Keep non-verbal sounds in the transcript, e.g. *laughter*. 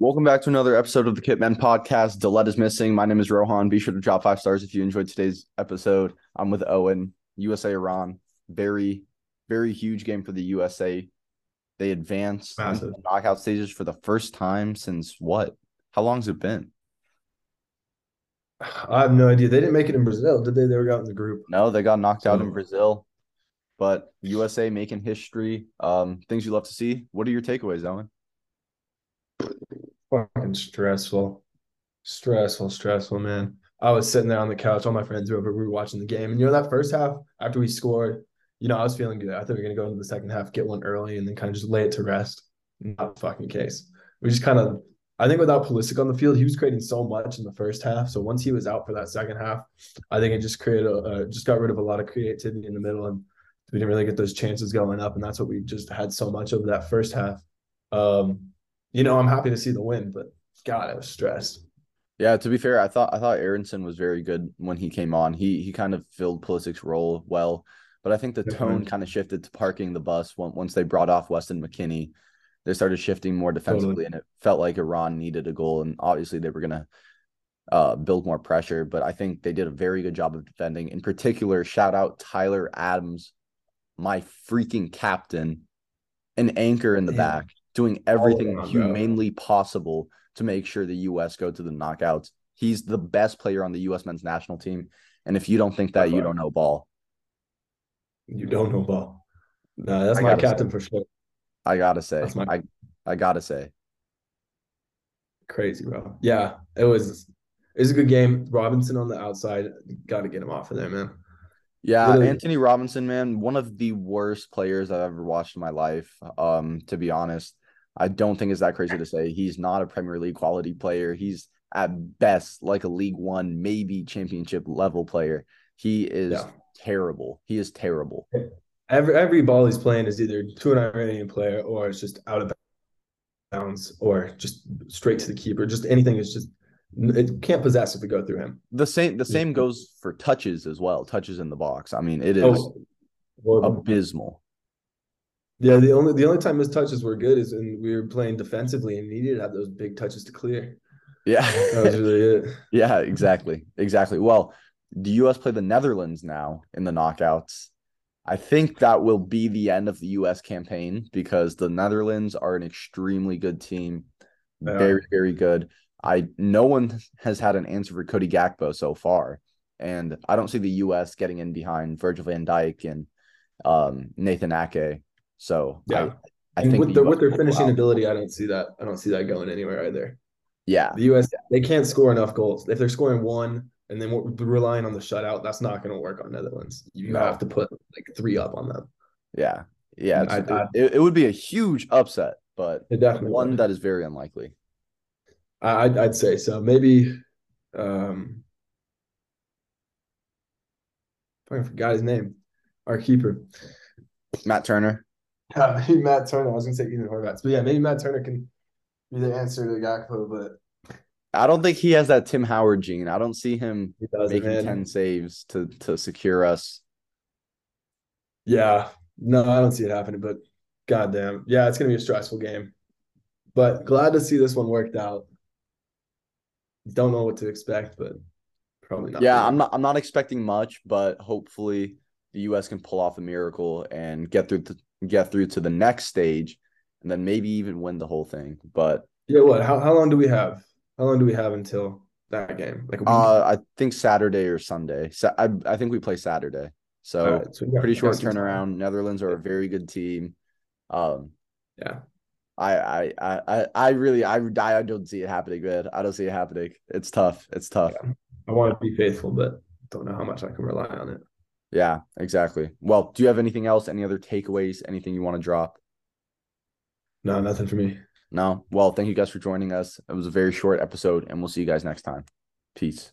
Welcome back to another episode of the Kitmen podcast. Delet is missing. My name is Rohan. Be sure to drop five stars if you enjoyed today's episode. I'm with Owen, USA Iran. Very, very huge game for the USA. They into Massive. the knockout stages for the first time since what? How long's it been? I have no idea. They didn't make it in Brazil, did they? They were out in the group. No, they got knocked out in Brazil, but USA making history. Um, things you love to see. What are your takeaways, Owen? Fucking stressful. Stressful, stressful, man. I was sitting there on the couch. All my friends were over. We were watching the game. And you know, that first half, after we scored, you know, I was feeling good. I thought we were to go into the second half, get one early, and then kind of just lay it to rest. Not the fucking case. We just kind of, I think without Pulisic on the field, he was creating so much in the first half. So once he was out for that second half, I think it just created, a, uh, just got rid of a lot of creativity in the middle. And we didn't really get those chances going up. And that's what we just had so much of that first half. Um, you know, I'm happy to see the win, but God, I was stressed. Yeah, to be fair, I thought I thought Aaronson was very good when he came on. He he kind of filled Pulisic's role well, but I think the tone kind of shifted to parking the bus on- once they brought off Weston McKennie. They started shifting more defensively, Totally. and it felt like Iran needed a goal, and obviously they were gonna uh, build more pressure. But I think they did a very good job of defending. In particular, shout out Tyler Adams, my freaking captain, an anchor in the back, doing everything humanely possible to make sure the U.S. go to the knockouts. He's the best player on the U.S. men's national team, and if you don't think that, you don't know ball. You don't know ball. No, that's I my captain for sure. I gotta say, That's my- I I gotta say, Crazy, bro. Yeah, it was it was a good game. Robinson on the outside. Got to get him off of there, man. yeah, Literally- Antonee Robinson, man, one of the worst players I've ever watched in my life. Um, to be honest, I don't think it's that crazy to say he's not a Premier League quality player. He's at best like a League One, maybe Championship level player. He is Yeah. terrible. He is terrible. Every every ball he's playing is either to an Iranian player or it's just out of bounds or just straight to the keeper. Just anything is just it can't possess if we go through him. The same the same goes for touches as well. Touches in the box. I mean, it is Oh, abysmal. Yeah, the only the only time his touches were good is when we were playing defensively and needed to have those big touches to clear. Yeah. That was really it. *laughs* yeah, exactly. Exactly. Well, the US play the Netherlands now in the knockouts. I think that will be the end of the US campaign because the Netherlands are an extremely good team. Very, very good. I no one has had an answer for Cody Gakpo so far. And I don't see the US getting in behind Virgil van Dijk and um, Nathan Ake. So Yeah. I, I And think with the their with their finishing out. ability, I don't see that. I don't see that going anywhere either. Yeah. The U.S. they can't score enough goals. If they're scoring one and then we're relying on the shutout, that's not going to work on Netherlands. You No. have to put like three up on them. Yeah. Yeah. I- I- it, it would be a huge upset, but definitely one would. that is very unlikely. I, I'd, I'd say so. Maybe. Um, I forgot his name. Our keeper. Matt Turner. Yeah, *laughs* maybe Matt Turner. I was going to say Ethan Horvath, but yeah, maybe Matt Turner can be the answer to the Gakpo, but I don't think he has that Tim Howard gene. I don't see him he doesn't. making Man. 10 saves to to secure us. Yeah, no, I don't see it happening, but goddamn, yeah, it's gonna be a stressful game. But glad to see this one worked out. Don't know what to expect, but probably not. Yeah, I'm not I'm not expecting much, but hopefully the US can pull off a miracle and get through to get through to the next stage and then maybe even win the whole thing. But Yeah, what? How how long do we have? How long do we have until that game? Like a uh I think Saturday or Sunday. Sa- I I think we play Saturday. So right, so pretty short turnaround. Netherlands are a very good team. Um Yeah, I, I, I, I- I really, I, I don't see it happening, man. I don't see it happening. It's tough. It's tough. I want to be faithful, but don't know how much I can rely on it. Yeah, exactly. Well, do you have anything else? Any other takeaways? Anything you want to drop? No, nothing for me. No. Well, thank you guys for joining us. It was a very short episode, and we'll see you guys next time. Peace.